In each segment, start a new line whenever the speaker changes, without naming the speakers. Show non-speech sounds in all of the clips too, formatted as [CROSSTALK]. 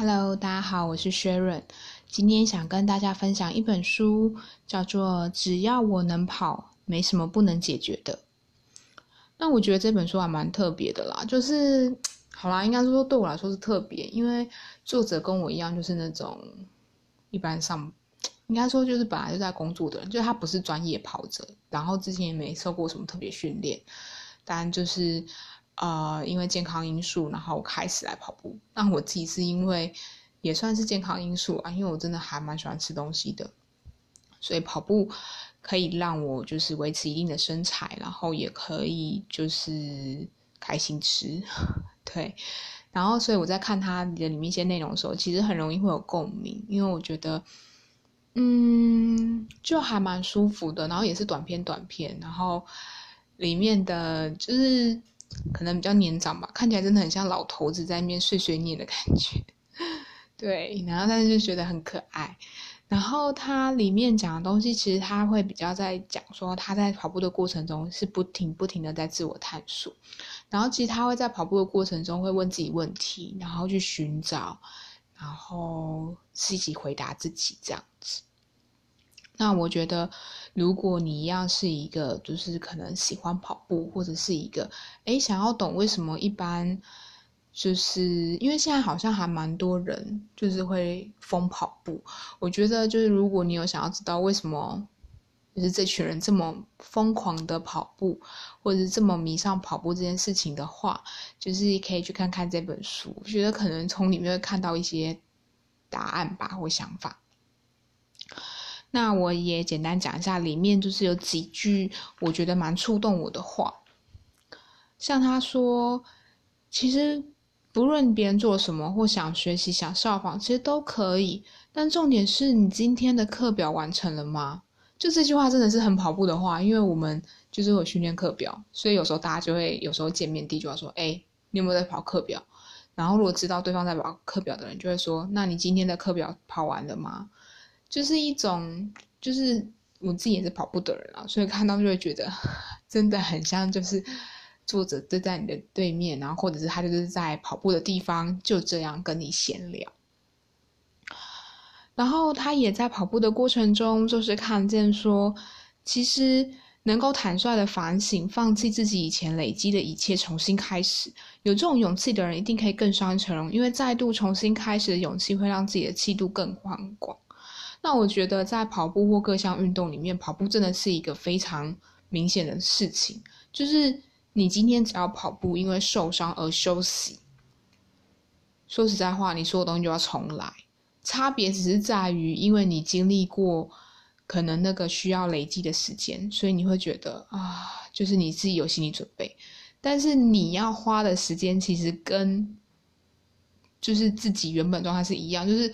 Hello，大家好，我是 Sharon。今天想跟大家分享一本书，叫做《只要我能跑，没什么不能解决的》。那我觉得这本书还蛮特别的啦，就是 [TSK] 好啦，应该说对我来说是特别，因为作者跟我一样，就是那种一般上 [TSK] 应该说就是本来就在工作的人，就是他不是专业跑者，然后之前也没受过什么特别训练，但就是。呃，因为健康因素，然后开始来跑步。那我自己是因为也算是健康因素啊，因为我真的还蛮喜欢吃东西的，所以跑步可以让我就是维持一定的身材，然后也可以就是开心吃，[LAUGHS] 对。然后，所以我在看它的里面一些内容的时候，其实很容易会有共鸣，因为我觉得，嗯，就还蛮舒服的。然后也是短片，短片，然后里面的就是。可能比较年长吧，看起来真的很像老头子在那边碎碎念的感觉，[LAUGHS] 对，然后但是就觉得很可爱。然后它里面讲的东西，其实他会比较在讲说他在跑步的过程中是不停不停的在自我探索，然后其实他会在跑步的过程中会问自己问题，然后去寻找，然后自己回答自己这样。那我觉得，如果你一样是一个，就是可能喜欢跑步，或者是一个，诶想要懂为什么一般，就是因为现在好像还蛮多人就是会疯跑步。我觉得就是如果你有想要知道为什么，就是这群人这么疯狂的跑步，或者是这么迷上跑步这件事情的话，就是可以去看看这本书。我觉得可能从里面会看到一些答案吧，或想法。那我也简单讲一下，里面就是有几句我觉得蛮触动我的话，像他说，其实不论别人做什么或想学习、想效仿，其实都可以，但重点是你今天的课表完成了吗？就这句话真的是很跑步的话，因为我们就是有训练课表，所以有时候大家就会有时候见面第一句话说：“哎，你有没有在跑课表？”然后如果知道对方在跑课表的人，就会说：“那你今天的课表跑完了吗？”就是一种，就是我自己也是跑步的人啊，所以看到就会觉得真的很像，就是作者就在你的对面，然后或者是他就是在跑步的地方，就这样跟你闲聊。然后他也在跑步的过程中，就是看见说，其实能够坦率的反省，放弃自己以前累积的一切，重新开始，有这种勇气的人一定可以更上一层楼，因为再度重新开始的勇气会让自己的气度更宽广。那我觉得，在跑步或各项运动里面，跑步真的是一个非常明显的事情。就是你今天只要跑步，因为受伤而休息，说实在话，你所有东西就要重来。差别只是在于，因为你经历过可能那个需要累积的时间，所以你会觉得啊，就是你自己有心理准备。但是你要花的时间，其实跟就是自己原本状态是一样，就是。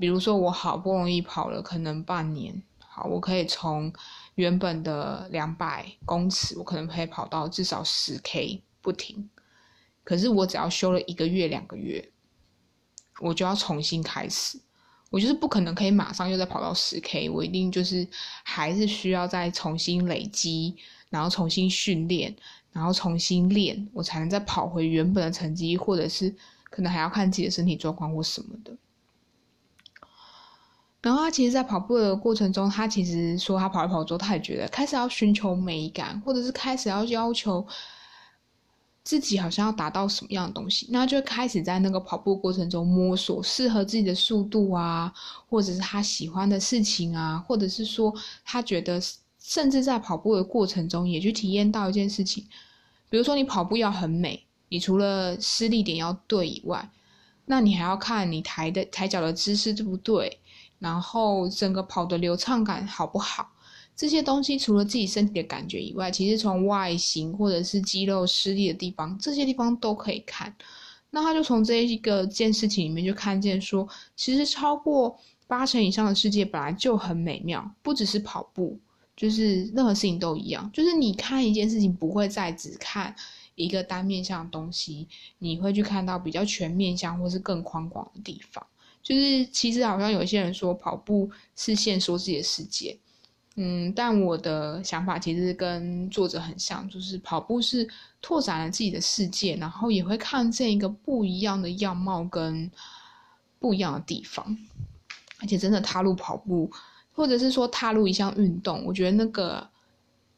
比如说，我好不容易跑了可能半年，好，我可以从原本的两百公尺，我可能可以跑到至少十 K 不停。可是我只要休了一个月、两个月，我就要重新开始。我就是不可能可以马上又再跑到十 K，我一定就是还是需要再重新累积，然后重新训练，然后重新练，我才能再跑回原本的成绩，或者是可能还要看自己的身体状况或什么的。然后他其实，在跑步的过程中，他其实说他跑一跑之后，他也觉得开始要寻求美感，或者是开始要要求自己好像要达到什么样的东西，那就开始在那个跑步过程中摸索适合自己的速度啊，或者是他喜欢的事情啊，或者是说他觉得，甚至在跑步的过程中也去体验到一件事情，比如说你跑步要很美，你除了施力点要对以外，那你还要看你抬的抬脚的姿势对不对。然后整个跑的流畅感好不好？这些东西除了自己身体的感觉以外，其实从外形或者是肌肉施力的地方，这些地方都可以看。那他就从这一个件事情里面就看见说，其实超过八成以上的世界本来就很美妙，不只是跑步，就是任何事情都一样。就是你看一件事情，不会再只看一个单面向的东西，你会去看到比较全面向或是更宽广的地方。就是其实好像有些人说跑步是限缩自己的世界，嗯，但我的想法其实跟作者很像，就是跑步是拓展了自己的世界，然后也会看见一个不一样的样貌跟不一样的地方，而且真的踏入跑步，或者是说踏入一项运动，我觉得那个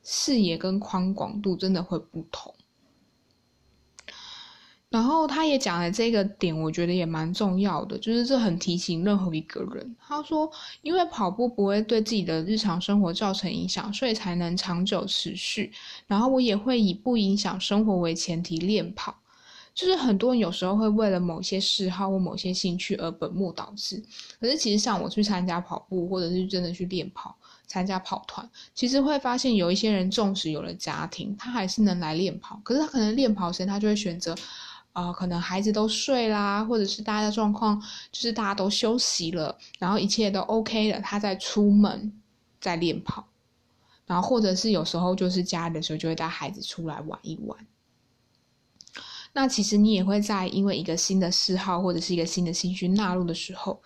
视野跟宽广度真的会不同。然后他也讲了这个点，我觉得也蛮重要的，就是这很提醒任何一个人。他说，因为跑步不会对自己的日常生活造成影响，所以才能长久持续。然后我也会以不影响生活为前提练跑。就是很多人有时候会为了某些嗜好或某些兴趣而本末倒置。可是其实像我去参加跑步，或者是真的去练跑、参加跑团，其实会发现有一些人，纵使有了家庭，他还是能来练跑。可是他可能练跑时，他就会选择。啊，可能孩子都睡啦，或者是大家的状况就是大家都休息了，然后一切都 OK 了，他在出门在练跑，然后或者是有时候就是家里的时候就会带孩子出来玩一玩。那其实你也会在因为一个新的嗜好或者是一个新的兴趣纳入的时候，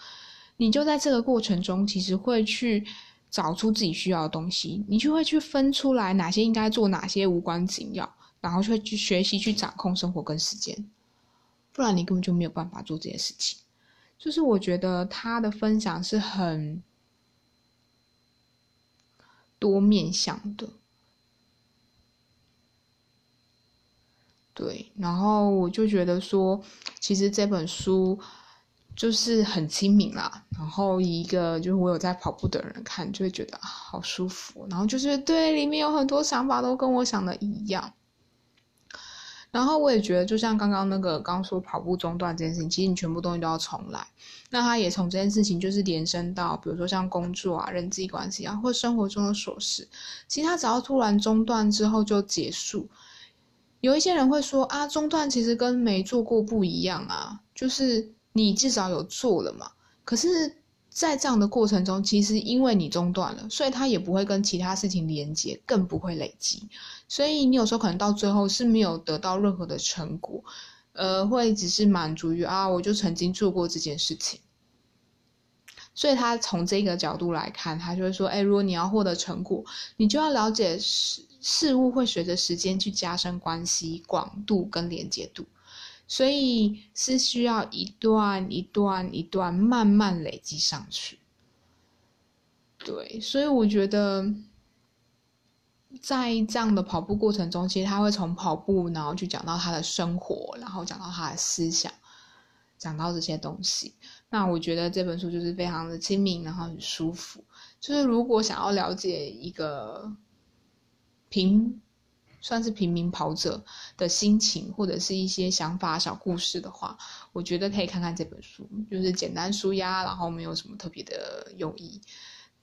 你就在这个过程中其实会去找出自己需要的东西，你就会去分出来哪些应该做，哪些无关紧要，然后会去学习去掌控生活跟时间。不然你根本就没有办法做这件事情。就是我觉得他的分享是很多面向的，对。然后我就觉得说，其实这本书就是很亲民啦。然后一个就是我有在跑步的人看，就会觉得好舒服。然后就是对里面有很多想法都跟我想的一样。然后我也觉得，就像刚刚那个刚说跑步中断这件事情，其实你全部东西都要重来。那他也从这件事情就是延伸到，比如说像工作啊、人际关系啊，或生活中的琐事。其实他只要突然中断之后就结束。有一些人会说啊，中断其实跟没做过不一样啊，就是你至少有做了嘛。可是，在这样的过程中，其实因为你中断了，所以他也不会跟其他事情连接，更不会累积。所以你有时候可能到最后是没有得到任何的成果，呃，会只是满足于啊，我就曾经做过这件事情。所以他从这个角度来看，他就会说，哎，如果你要获得成果，你就要了解事事物会随着时间去加深关系广度跟连接度，所以是需要一段一段一段慢慢累积上去。对，所以我觉得。在这样的跑步过程中，其实他会从跑步，然后去讲到他的生活，然后讲到他的思想，讲到这些东西。那我觉得这本书就是非常的亲民，然后很舒服。就是如果想要了解一个平，算是平民跑者的心情，或者是一些想法、小故事的话，我觉得可以看看这本书，就是简单舒压，然后没有什么特别的用意。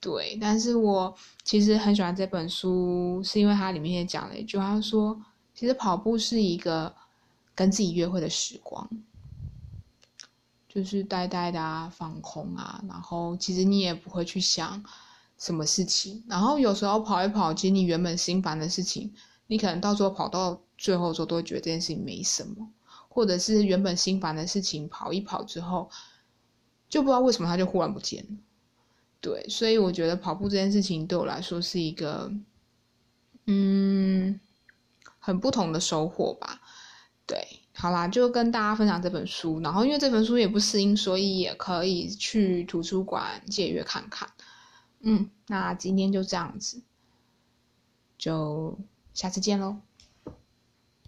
对，但是我其实很喜欢这本书，是因为它里面也讲了一句话，说其实跑步是一个跟自己约会的时光，就是呆呆的啊，放空啊，然后其实你也不会去想什么事情，然后有时候跑一跑，其实你原本心烦的事情，你可能到最后跑到最后的时候，都会觉得这件事情没什么，或者是原本心烦的事情，跑一跑之后，就不知道为什么它就忽然不见了。对，所以我觉得跑步这件事情对我来说是一个，嗯，很不同的收获吧。对，好啦，就跟大家分享这本书，然后因为这本书也不适应，所以也可以去图书馆借阅看看。嗯，那今天就这样子，就下次见喽。